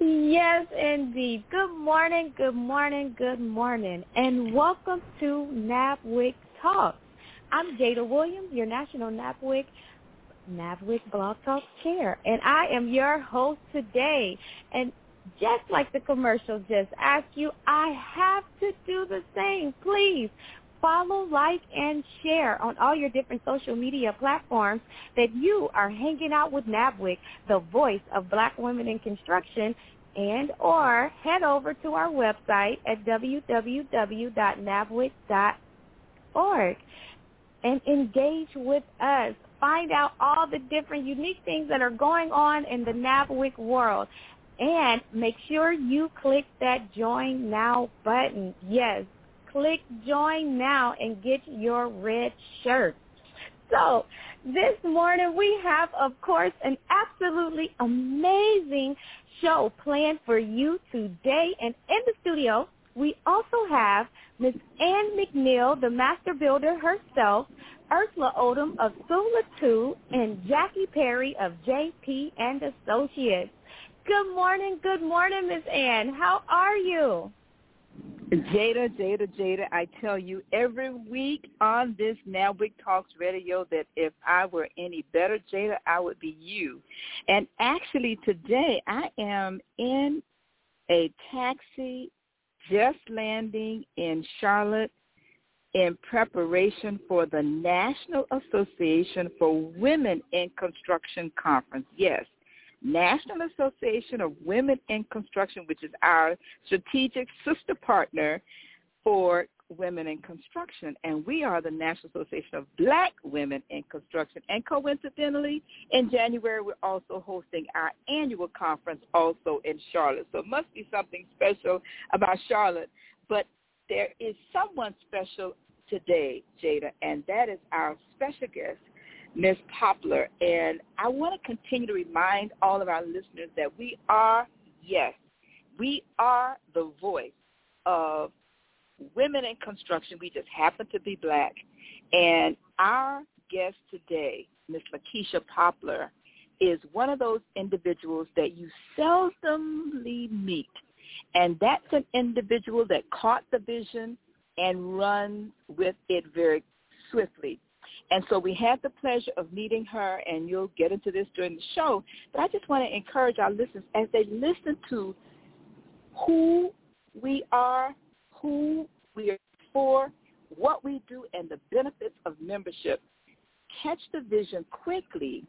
Yes, indeed. Good morning, good morning, good morning, and welcome to NABWIC Talks. I'm Jada Williams, your National NABWIC NABWIC Blog Talk Chair, and I am your host today. And just like the commercial just asked you, I have to do the same. Please follow, like, and share on all your different social media platforms that you are hanging out with NABWIC, the voice of black women in construction, and or head over to our website at www.nabwic.org and engage with us. Find out all the different unique things that are going on in the NABWIC world. And make sure you click that join now button. Yes, click join now and get your red shirt. So this morning we have, of course, an absolutely amazing show planned for you today. And in the studio, we also have Miss Ann McNeil, the master builder herself, Ursula Odom of Sula 2, and Jackie Perry of JP and Associates. Good morning, good morning, Miss Ann. How are you? Jada, Jada, Jada, I tell you every week on this NABWIC Talks Radio that if I were any better, Jada, I would be you. And actually today I am in a taxi just landing in Charlotte in preparation for the National Association for Women in Construction Conference. Yes, National Association of Women in Construction, which is our strategic sister partner for women in construction. And we are the National Association of Black Women in Construction. And coincidentally, in January, we're also hosting our annual conference also in Charlotte. So it must be something special about Charlotte. But there is someone special today, Jada, and that is our special guest, Ms. Poplar. And I want to continue to remind all of our listeners that we are, yes, we are the voice of women in construction. We just happen to be black. And our guest today, Ms. Lakesha Poplar, is one of those individuals that you seldomly meet. And that's an individual that caught the vision and runs with it very swiftly. And so we had the pleasure of meeting her, and you'll get into this during the show. But I just want to encourage our listeners as they listen to who we are, who we are for, what we do, and the benefits of membership. Catch the vision quickly,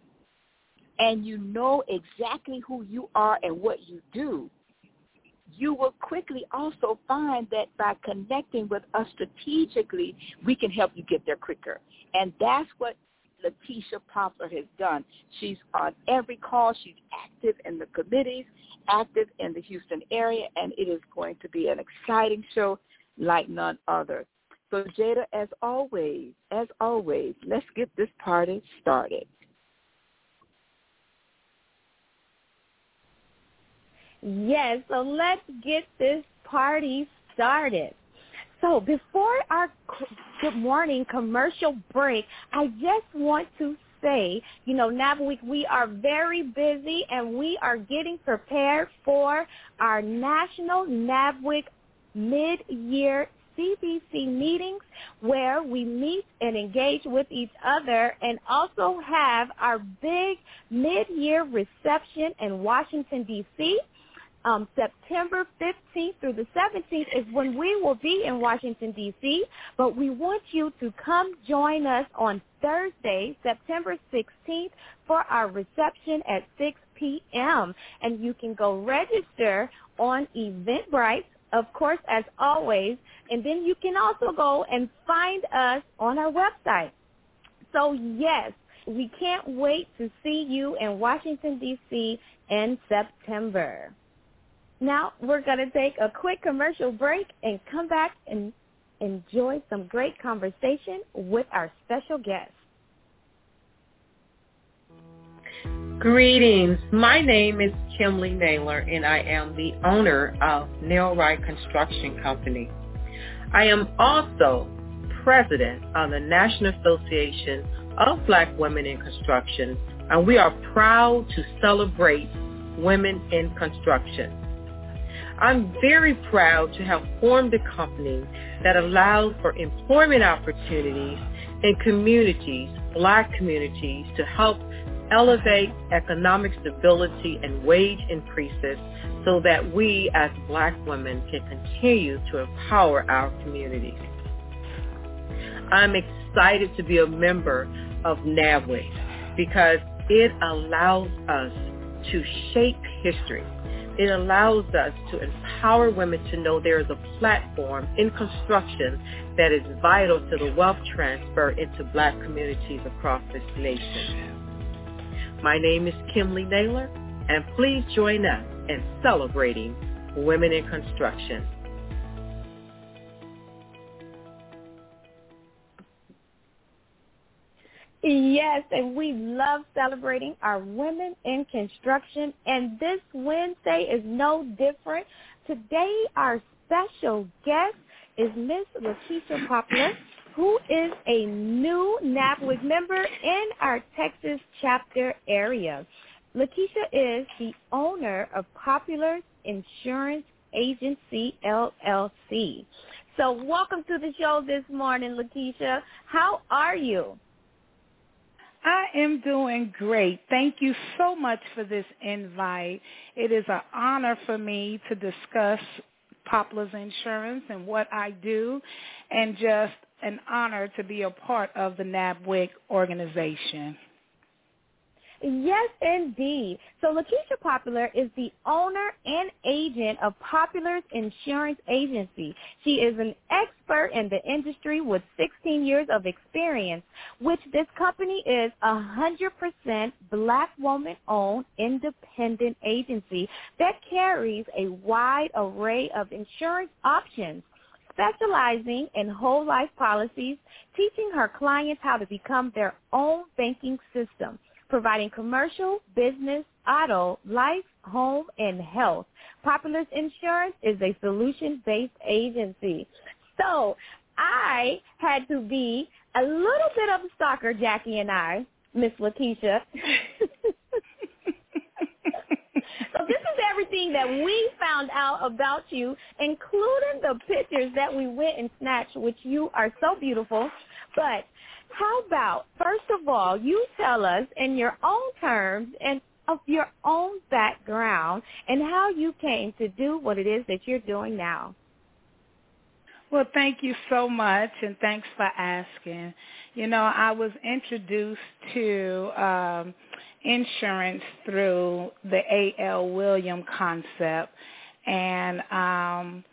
and you know exactly who you are and what you do you will quickly also find that by connecting with us strategically, we can help you get there quicker. And that's what Lakesha Poplar has done. She's on every call. She's active in the committees, active in the Houston area, and it is going to be an exciting show like none other. So Jada, as always, as always, let's get this party started. Yes, so let's get this party started. So before our good morning commercial break, I just want to say, you know, NABWIC, we are very busy and we are getting prepared for our National NABWIC mid-year CBC meetings where we meet and engage with each other and also have our big mid-year reception in Washington, D.C um, September 15th through the 17th is when we will be in Washington, D.C., but we want you to come join us on Thursday, September 16th for our reception at 6 p.m. And you can go register on Eventbrite, of course, as always, and then you can also go and find us on our website. So yes, we can't wait to see you in Washington, D.C. in September. Now we're going to take a quick commercial break and come back and enjoy some great conversation with our special guest. Greetings. My name is Kimley Naylor and I am the owner of Nailrite Construction Company. I am also president of the National Association of Black Women in Construction and we are proud to celebrate women in construction. I'm very proud to have formed a company that allows for employment opportunities in communities, black communities, to help elevate economic stability and wage increases so that we as black women can continue to empower our communities. I'm excited to be a member of NABWIC because it allows us to shape history it allows us to empower women to know there is a platform in construction that is vital to the wealth transfer into black communities across this nation. My name is Kimley Naylor, and please join us in celebrating women in construction. Yes, and we love celebrating our women in construction, and this Wednesday is no different. Today, our special guest is Miss Lakesha Poplar, who is a new NABWIC member in our Texas chapter area. Lakesha is the owner of Poplar Insurance Agency, LLC. So welcome to the show this morning, Lakesha. How are you? I am doing great. Thank you so much for this invite. It is an honor for me to discuss Poplar's Insurance and what I do, and just an honor to be a part of the NABWIC organization. Yes, indeed. So Lakesha Poplar is the owner and agent of Poplar's Insurance Agency. She is an expert in the industry with 16 years of experience, which this company is a 100% black woman-owned independent agency that carries a wide array of insurance options specializing in whole life policies, teaching her clients how to become their own banking system providing commercial, business, auto, life, home, and health. Poplar's Insurance is a solution-based agency. So I had to be a little bit of a stalker, Jackie and I, Miss Lakesha. So this is everything that we found out about you, including the pictures that we went and snatched, which you are so beautiful. But how about, first of all, you tell us in your own terms and of your own background and how you came to do what it is that you're doing now. Well, thank you so much, and thanks for asking. You know, I was introduced to um, insurance through the A.L. William concept, and um,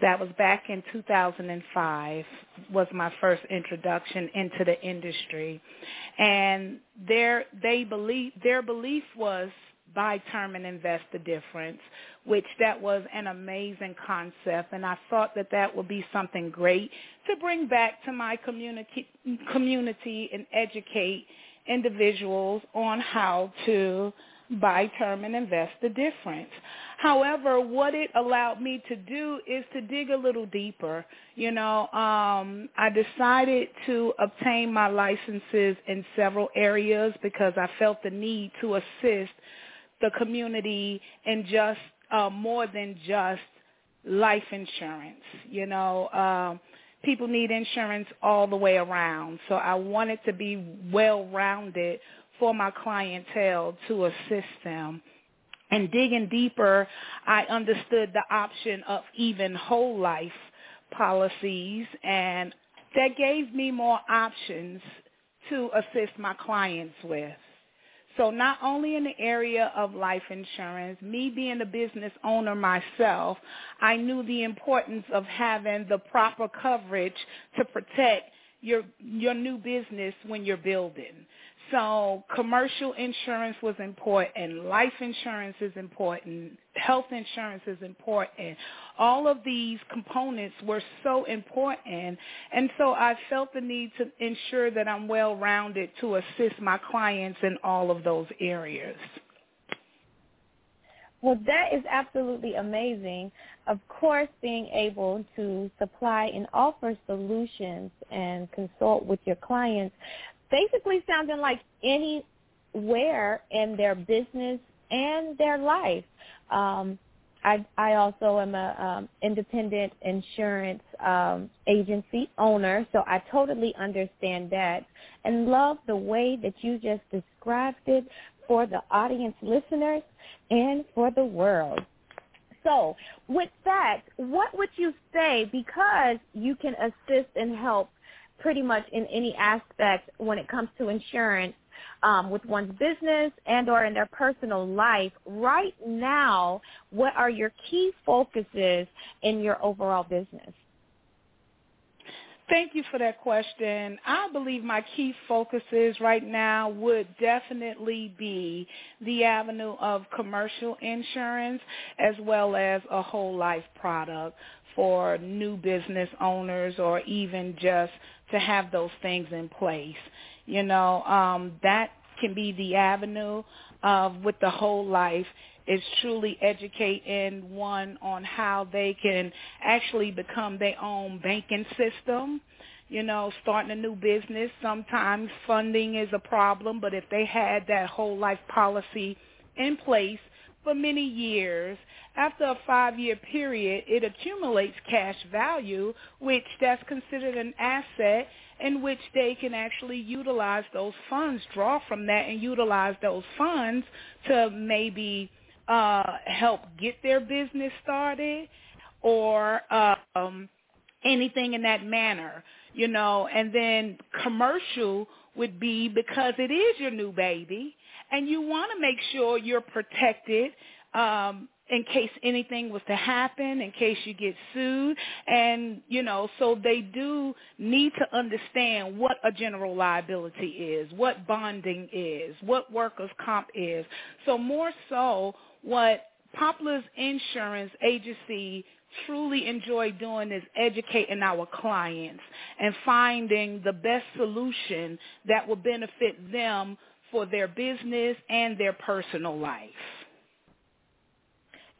that was back in 2005 was my first introduction into the industry. And their they believe their belief was buy term and invest the difference which that was an amazing concept. And I thought that that would be something great to bring back to my community community and educate individuals on how to buy term and invest the difference. However, what it allowed me to do is to dig a little deeper. You know, um, I decided to obtain my licenses in several areas because I felt the need to assist the community in just uh, more than just life insurance. You know, um, people need insurance all the way around. So I wanted to be well-rounded for my clientele to assist them. And digging deeper, I understood the option of even whole life policies, and that gave me more options to assist my clients with. So not only in the area of life insurance, me being a business owner myself, I knew the importance of having the proper coverage to protect your your new business when you're building. So commercial insurance was important. Life insurance is important. Health insurance is important. All of these components were so important. And so I felt the need to ensure that I'm well-rounded to assist my clients in all of those areas. Well, that is absolutely amazing. Of course, being able to supply and offer solutions and consult with your clients basically sounding like anywhere in their business and their life. Um, I, I also am a um, independent insurance um, agency owner, so I totally understand that and love the way that you just described it for the audience listeners and for the world. So with that, what would you say, because you can assist and help pretty much in any aspect when it comes to insurance um, with one's business and or in their personal life. Right now, what are your key focuses in your overall business? Thank you for that question. I believe my key focuses right now would definitely be the avenue of commercial insurance as well as a whole life product for new business owners or even just to have those things in place. You know, um, that can be the avenue of with the whole life is truly educating one on how they can actually become their own banking system. You know, starting a new business, sometimes funding is a problem, but if they had that whole life policy in place for many years, after a five-year period, it accumulates cash value, which that's considered an asset in which they can actually utilize those funds, draw from that and utilize those funds to maybe uh, help get their business started or um, anything in that manner, you know. And then commercial would be because it is your new baby and you want to make sure you're protected um, in case anything was to happen, in case you get sued. And, you know, so they do need to understand what a general liability is, what bonding is, what workers' comp is. So more so what Poplar's Insurance Agency truly enjoy doing is educating our clients and finding the best solution that will benefit them for their business and their personal life.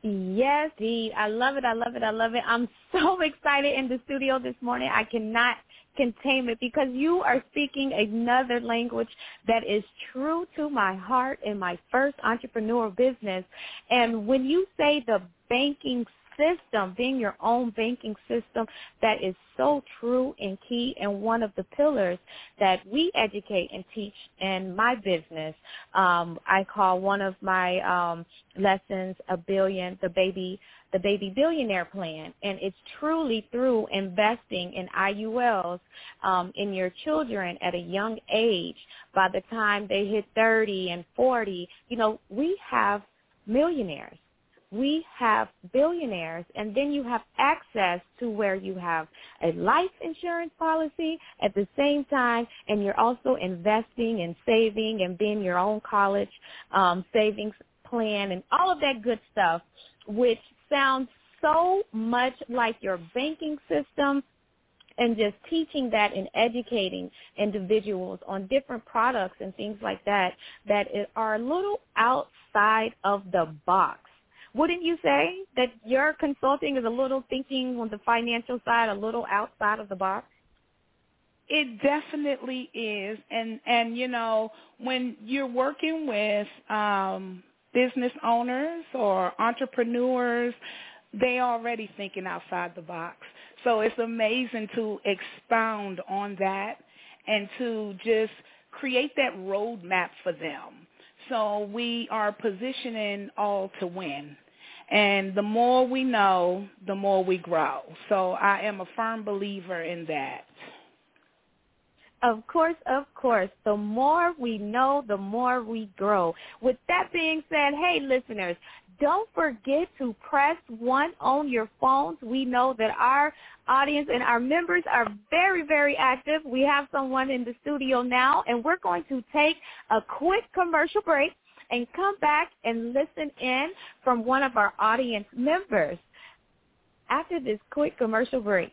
Yes. I love it. I love it. I love it. I'm so excited in the studio this morning. I cannot contain it because you are speaking another language that is true to my heart in my first entrepreneur business. And when you say the banking system, being your own banking system, that is so true and key and one of the pillars that we educate and teach in my business. Um, I call one of my um, lessons a billion, the baby, the baby billionaire plan, and it's truly through investing in IULs um, in your children at a young age. By the time they hit 30 and 40, you know, we have millionaires we have billionaires and then you have access to where you have a life insurance policy at the same time and you're also investing and saving and being your own college um, savings plan and all of that good stuff which sounds so much like your banking system and just teaching that and educating individuals on different products and things like that that are a little outside of the box wouldn't you say that your consulting is a little thinking on the financial side, a little outside of the box? It definitely is, and and you know when you're working with um, business owners or entrepreneurs, they already thinking outside the box. So it's amazing to expound on that and to just create that roadmap for them. So we are positioning all to win. And the more we know, the more we grow. So I am a firm believer in that. Of course, of course. The more we know, the more we grow. With that being said, hey listeners, don't forget to press one on your phones. We know that our audience and our members are very, very active. We have someone in the studio now, and we're going to take a quick commercial break and come back and listen in from one of our audience members after this quick commercial break.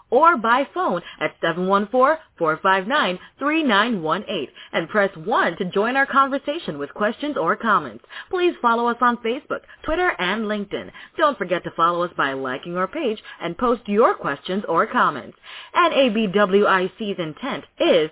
or by phone at 714-459-3918 and press 1 to join our conversation with questions or comments. Please follow us on Facebook, Twitter, and LinkedIn. Don't forget to follow us by liking our page and post your questions or comments. NABWIC's intent is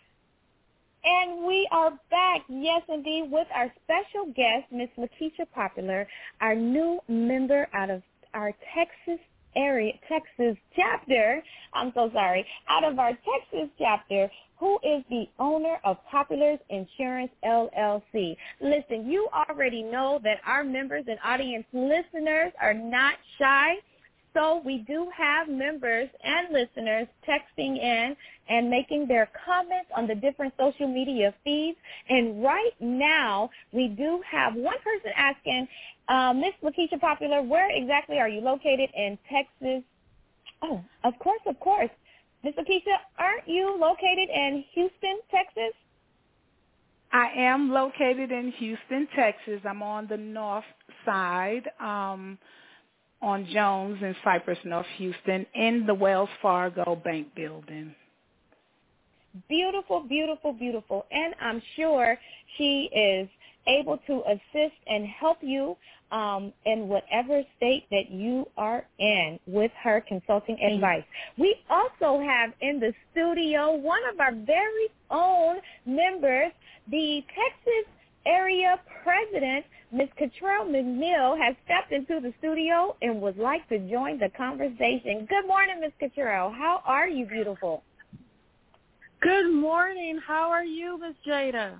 And we are back, yes indeed, with our special guest, Miss Lakesha Poplar, our new member out of our Texas area, Texas chapter, I'm so sorry, out of our Texas chapter, who is the owner of Poplar's Insurance LLC. Listen, you already know that our members and audience listeners are not shy so we do have members and listeners texting in and making their comments on the different social media feeds. And right now, we do have one person asking, uh, Miss Lakesha Poplar, where exactly are you located in Texas? Oh, of course, of course. Miss Lakesha, aren't you located in Houston, Texas? I am located in Houston, Texas. I'm on the north side. Um, on Jones in Cypress, North Houston, in the Wells Fargo Bank building. Beautiful, beautiful, beautiful. And I'm sure she is able to assist and help you um, in whatever state that you are in with her consulting advice. We also have in the studio one of our very own members, the Texas area president Ms. Cottrell McNeil has stepped into the studio and would like to join the conversation. Good morning, Ms. Cottrell. How are you, beautiful? Good morning. How are you, Ms. Jada?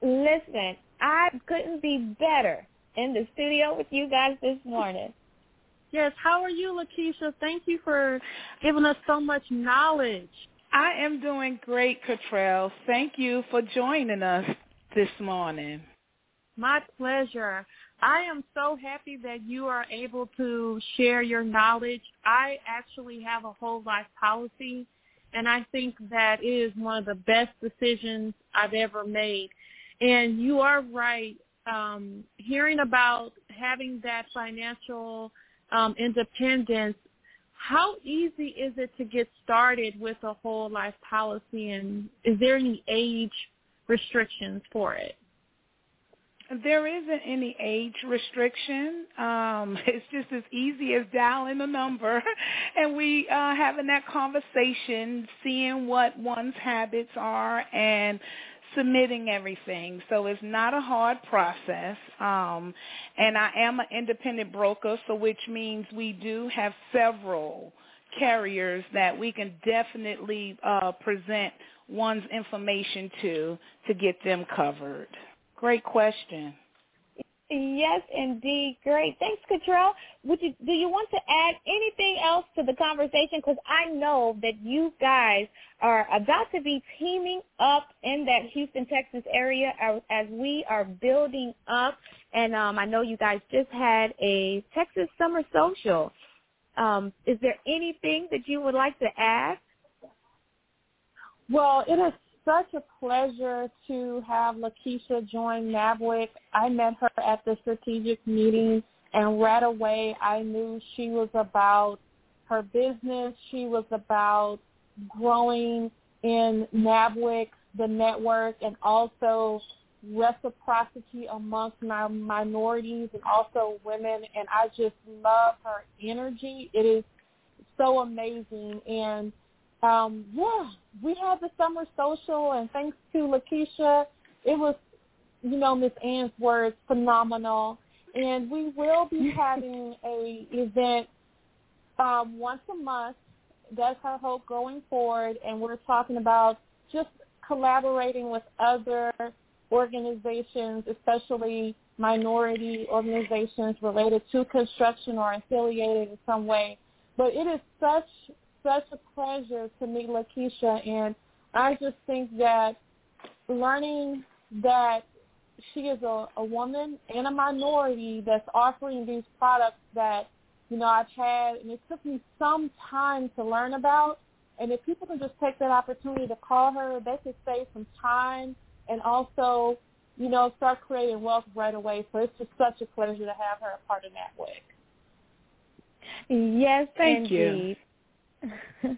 Listen, I couldn't be better. in the studio with you guys this morning. Yes, how are you, Lakesha? Thank you for giving us so much knowledge. I am doing great, Cottrell. Thank you for joining us this morning. My pleasure. I am so happy that you are able to share your knowledge. I actually have a whole life policy, and I think that is one of the best decisions I've ever made. And you are right. Um, hearing about having that financial um, independence, how easy is it to get started with a whole life policy, and is there any age restrictions for it? There isn't any age restriction. Um, it's just as easy as dialing a number and we uh, having that conversation, seeing what one's habits are and submitting everything. So it's not a hard process. Um, and I am an independent broker, so which means we do have several carriers that we can definitely uh, present one's information to to get them covered. Great question. Yes, indeed. Great. Thanks, Cottrell. Would you, do you want to add anything else to the conversation? Because I know that you guys are about to be teaming up in that Houston, Texas area as, as we are building up. And um, I know you guys just had a Texas Summer Social. Um, is there anything that you would like to add? Well, it is such a pleasure to have Lakesha join NABWIC. I met her at the strategic meeting, and right away I knew she was about her business. She was about growing in NABWIC, the network, and also reciprocity amongst my minorities and also women. And I just love her energy. It is so amazing. And um, yeah, we had the summer social, and thanks to Lakesha, it was, you know, Miss Ann's words, phenomenal. And we will be having a event um, once a month. That's our hope going forward, and we're talking about just collaborating with other organizations, especially minority organizations related to construction or affiliated in some way. But it is such such a pleasure to meet Lakesha, and I just think that learning that she is a, a woman and a minority that's offering these products that, you know, I've had, and it took me some time to learn about. And if people can just take that opportunity to call her, they could save some time and also, you know, start creating wealth right away. So it's just such a pleasure to have her a part of NABWIC. Yes, Thank indeed. you. Isn't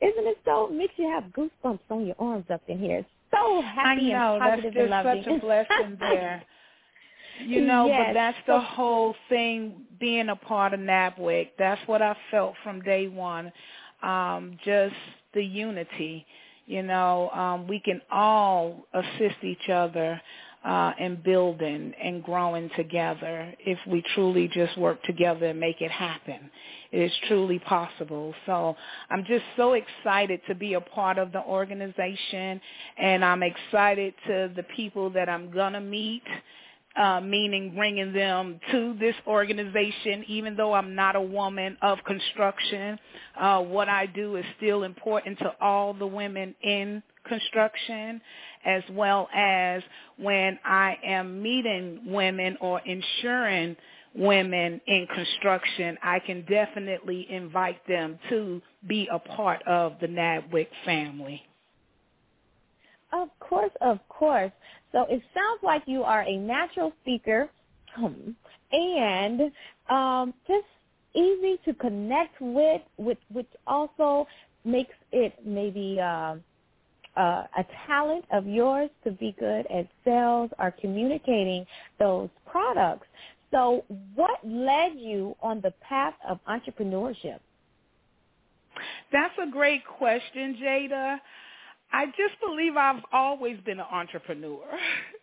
it so? Makes you have goosebumps on your arms up in here. So happy I know and positive that's just and loving. such a blessing there. You know, yes. but that's the whole thing being a part of NABWIC. That's what I felt from day one. Um, just the unity. You know, um, we can all assist each other uh, and building and growing together if we truly just work together and make it happen. It is truly possible. So I'm just so excited to be a part of the organization and I'm excited to the people that I'm going to meet uh, meaning bringing them to this organization, even though I'm not a woman of construction. Uh, what I do is still important to all the women in construction, as well as when I am meeting women or insuring women in construction, I can definitely invite them to be a part of the NABWIC family. Of course, of course. So it sounds like you are a natural speaker and um, just easy to connect with, which, which also makes it maybe uh, uh, a talent of yours to be good at sales or communicating those products. So what led you on the path of entrepreneurship? That's a great question, Jada. I just believe I've always been an entrepreneur.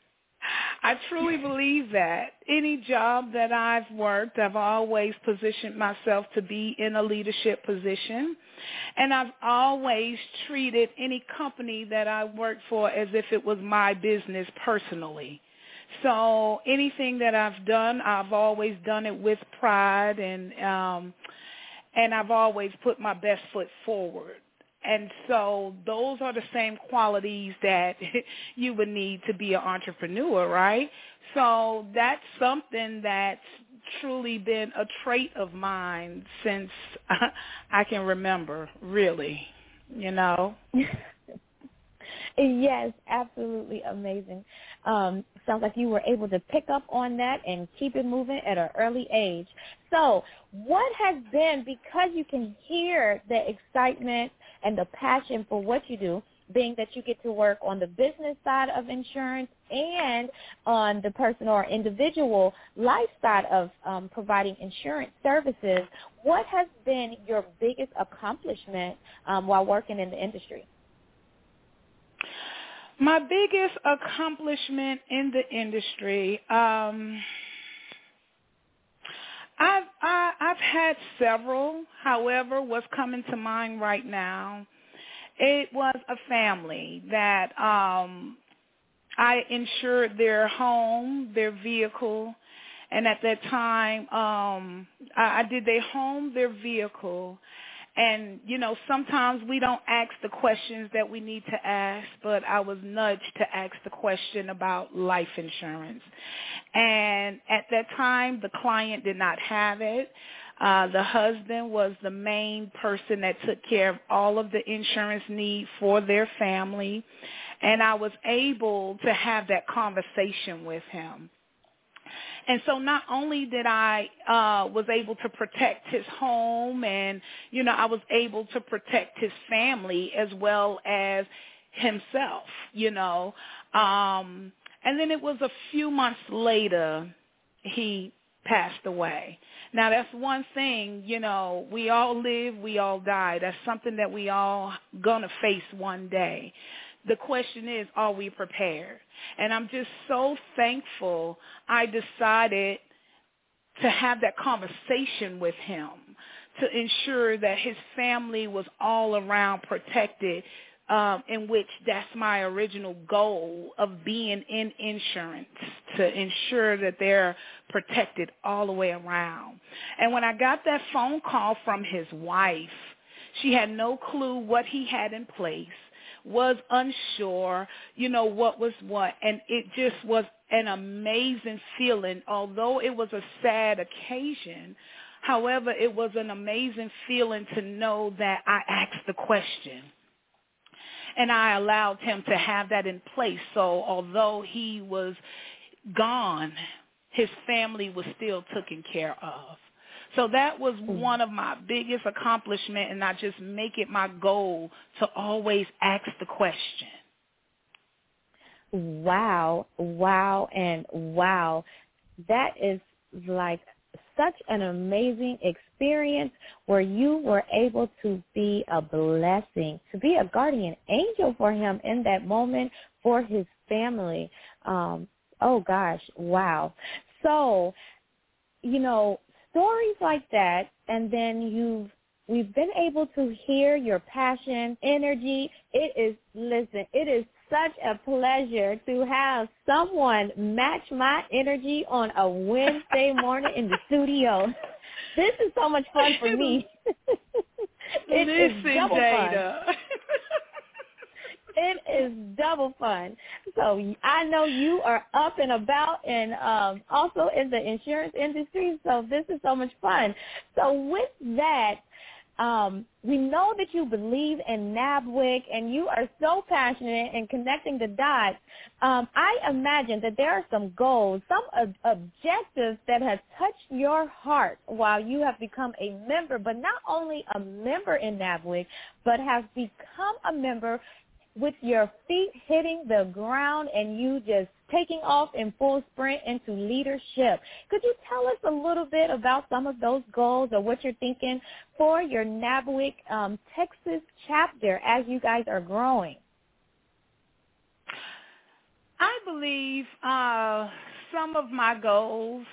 I truly believe that. Any job that I've worked, I've always positioned myself to be in a leadership position. And I've always treated any company that I worked for as if it was my business personally. So anything that I've done, I've always done it with pride and um and I've always put my best foot forward. And so those are the same qualities that you would need to be an entrepreneur, right? So that's something that's truly been a trait of mine since I can remember, really, you know. yes, absolutely amazing. Um, sounds like you were able to pick up on that and keep it moving at an early age. So what has been, because you can hear the excitement and the passion for what you do, being that you get to work on the business side of insurance and on the personal or individual life side of um, providing insurance services, what has been your biggest accomplishment um, while working in the industry? My biggest accomplishment in the industry, um, I've I, I've had several. However, what's coming to mind right now, it was a family that um, I insured their home, their vehicle, and at that time, um, I, I did their home, their vehicle, and, you know, sometimes we don't ask the questions that we need to ask, but I was nudged to ask the question about life insurance. And at that time, the client did not have it. Uh, the husband was the main person that took care of all of the insurance need for their family. And I was able to have that conversation with him. And so not only did I uh was able to protect his home and you know I was able to protect his family as well as himself, you know. Um and then it was a few months later he passed away. Now that's one thing, you know, we all live, we all die. That's something that we all gonna face one day the question is, are we prepared? And I'm just so thankful I decided to have that conversation with him to ensure that his family was all around protected um, in which that's my original goal of being in insurance to ensure that they're protected all the way around. And when I got that phone call from his wife, she had no clue what he had in place was unsure, you know, what was what. And it just was an amazing feeling. Although it was a sad occasion, however, it was an amazing feeling to know that I asked the question. And I allowed him to have that in place. So although he was gone, his family was still taken care of. So that was mm. one of my biggest accomplishment and I just make it my goal to always ask the question. Wow, wow, and wow. That is like such an amazing experience where you were able to be a blessing, to be a guardian angel for him in that moment for his family. Um, oh gosh, wow. So, you know, stories like that, and then you've we've been able to hear your passion, energy. It is listen, it is such a pleasure to have someone match my energy on a Wednesday morning in the studio. This is so much fun for me. it Listen, is double Jada. fun. It is double fun. So I know you are up and about and um, also in the insurance industry. So this is so much fun. So with that, um, we know that you believe in NABWIC and you are so passionate in connecting the dots. Um, I imagine that there are some goals, some ob- objectives that have touched your heart while you have become a member, but not only a member in NABWIC, but have become a member with your feet hitting the ground and you just taking off in full sprint into leadership. Could you tell us a little bit about some of those goals or what you're thinking for your NABWIC um, Texas chapter as you guys are growing? I believe uh, some of my goals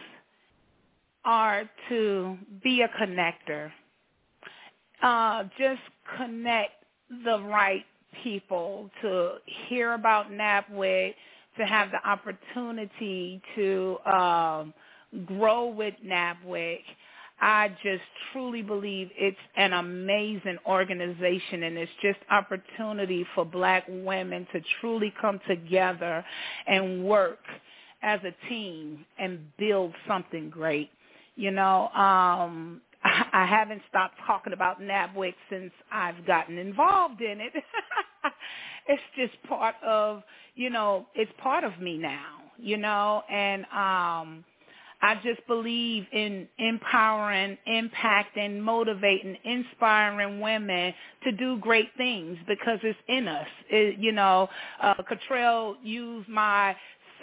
are to be a connector. Uh, just connect the right people to hear about NABWIC, to have the opportunity to um, grow with NABWIC. I just truly believe it's an amazing organization and it's just opportunity for black women to truly come together and work as a team and build something great. You know, um, I haven't stopped talking about NABWIC since I've gotten involved in it. it's just part of, you know, it's part of me now, you know, and um I just believe in empowering, impacting, motivating, inspiring women to do great things because it's in us. It, you know, uh, Cottrell used my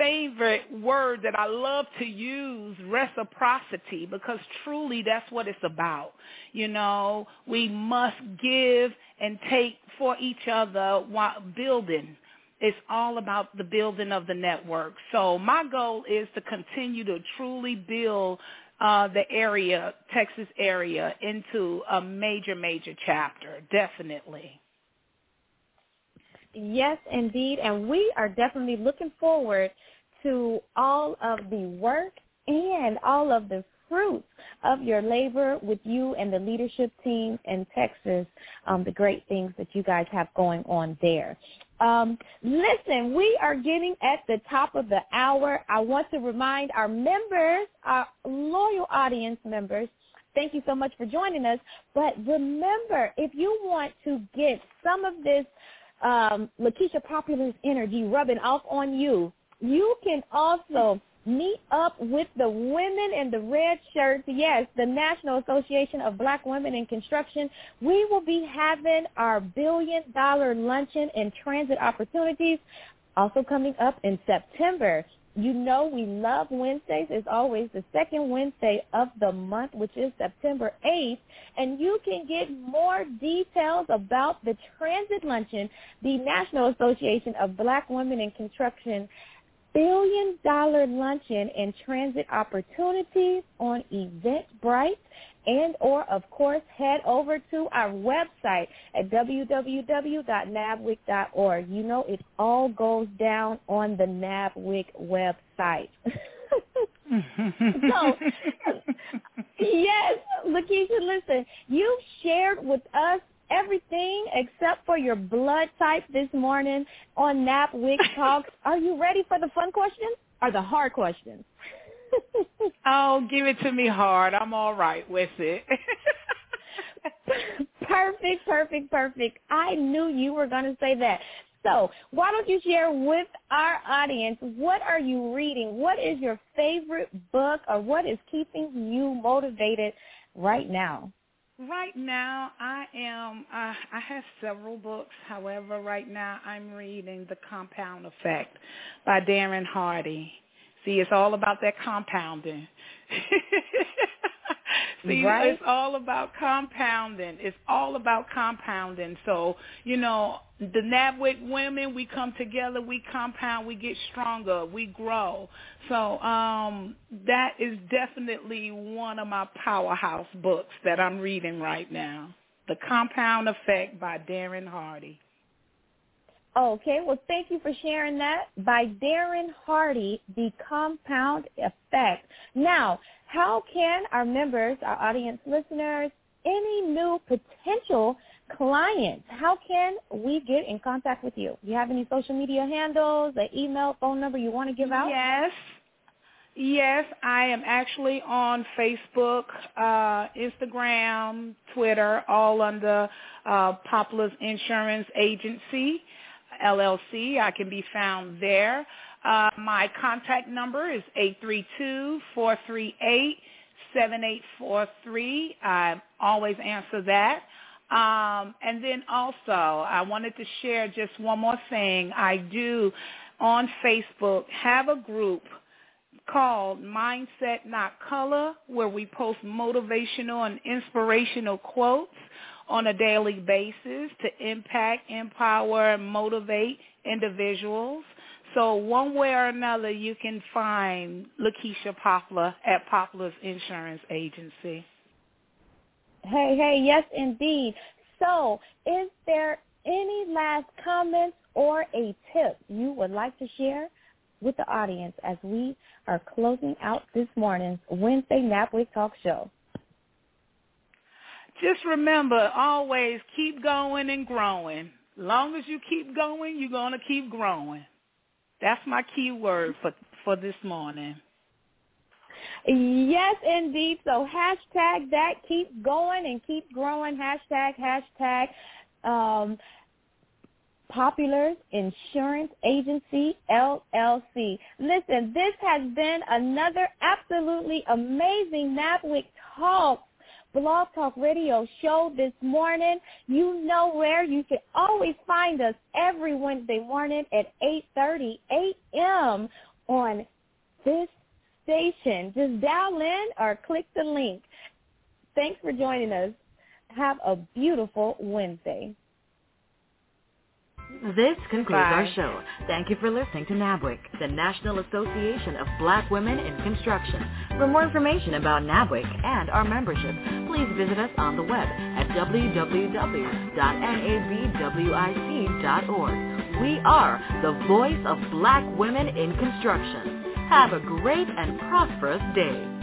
favorite word that I love to use, reciprocity, because truly that's what it's about. You know, we must give and take for each other while building. It's all about the building of the network. So my goal is to continue to truly build uh, the area, Texas area, into a major, major chapter, definitely. Yes, indeed. And we are definitely looking forward to all of the work and all of the fruits of your labor with you and the leadership team in Texas, um, the great things that you guys have going on there. Um, listen, we are getting at the top of the hour. I want to remind our members, our loyal audience members, thank you so much for joining us. But remember, if you want to get some of this um, Lakesha Poplar's energy rubbing off on you, you can also meet up with the women in the red shirts. Yes, the National Association of Black Women in Construction. We will be having our billion dollar luncheon and transit opportunities also coming up in September. You know we love Wednesdays. It's always the second Wednesday of the month, which is September 8th. And you can get more details about the Transit Luncheon, the National Association of Black Women in Construction billion dollar luncheon and transit opportunities on Eventbrite and or of course head over to our website at www.nabwic.org. You know it all goes down on the NABWIC website. so yes, Lakesha, listen, you've shared with us everything except for your blood type this morning on NABWIC Talks. Are you ready for the fun questions or the hard questions? oh, give it to me hard. I'm all right with it. perfect, perfect, perfect. I knew you were going to say that. So why don't you share with our audience what are you reading? What is your favorite book or what is keeping you motivated right now? Right now, I am. Uh, I have several books. However, right now I'm reading The Compound Effect by Darren Hardy. See, it's all about that compounding. See, right? it's all about compounding. It's all about compounding. So, you know, the NABWIC women, we come together, we compound, we get stronger, we grow. So um, that is definitely one of my powerhouse books that I'm reading right now. The Compound Effect by Darren Hardy. Okay, well, thank you for sharing that. By Darren Hardy, The Compound Effect. Now, how can our members, our audience listeners, any new potential clients, how can we get in contact with you? Do you have any social media handles, an email, phone number you want to give out? Yes. Yes, I am actually on Facebook, uh, Instagram, Twitter, all under uh, Poplar's Insurance Agency, LLC. I can be found there. Uh, my contact number is 832-438-7843. I always answer that. Um, and then also, I wanted to share just one more thing. I do on Facebook have a group called Mindset Not Color where we post motivational and inspirational quotes on a daily basis to impact, empower, and motivate individuals. So one way or another, you can find Lakesha Poplar at Poplar's Insurance Agency. Hey, hey, yes, indeed. So is there any last comments or a tip you would like to share with the audience as we are closing out this morning's Wednesday NABWIC Talk Show? Just remember, always keep going and growing. Long as you keep going, you're going to keep growing. That's my key word for, for this morning. Yes, indeed. So hashtag that. Keep going and keep growing. Hashtag, hashtag. Um, Poplar Insurance Agency, LLC. Listen, this has been another absolutely amazing NABWIC Talk Blog Talk Radio show this morning. You know where. You can always find us every Wednesday morning at 8.30 a.m. on this station. Just dial in or click the link. Thanks for joining us. Have a beautiful Wednesday. This concludes Bye. our show. Thank you for listening to NABWIC, the National Association of Black Women in Construction. For more information about NABWIC and our membership, please visit us on the web at www.nabwic.org. We are the voice of black women in construction. Have a great and prosperous day.